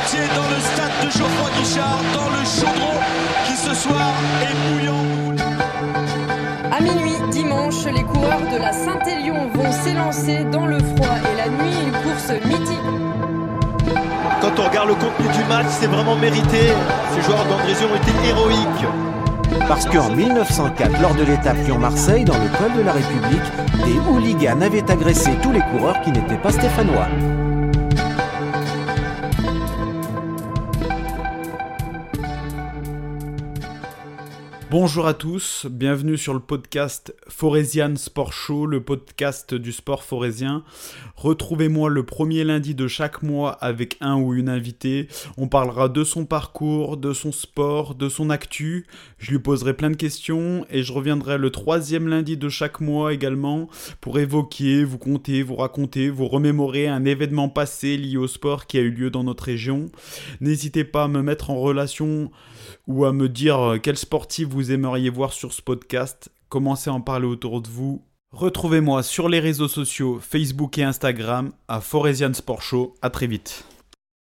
de Geoffroy Guichard dans le chaudron qui ce soir est bouillant. À minuit dimanche, les coureurs de la Saint-Élion vont s'élancer dans le froid et la nuit, une course mythique. Quand on regarde le contenu du match, c'est vraiment mérité. Ces joueurs d'Andrézieux ont été héroïques. Parce qu'en 1904, lors de l'étape Lyon-Marseille, dans le col de la République, des hooligans avaient agressé tous les coureurs qui n'étaient pas stéphanois. Bonjour à tous, bienvenue sur le podcast Forésian Sport Show, le podcast du sport forésien. Retrouvez-moi le premier lundi de chaque mois avec un ou une invitée. On parlera de son parcours, de son sport, de son actu. Je lui poserai plein de questions et je reviendrai le troisième lundi de chaque mois également pour évoquer, vous conter, vous raconter, vous remémorer un événement passé lié au sport qui a eu lieu dans notre région. N'hésitez pas à me mettre en relation ou à me dire euh, quel sportif vous aimeriez voir sur ce podcast. Commencez à en parler autour de vous. Retrouvez-moi sur les réseaux sociaux Facebook et Instagram à Forésian Sport Show. À très vite.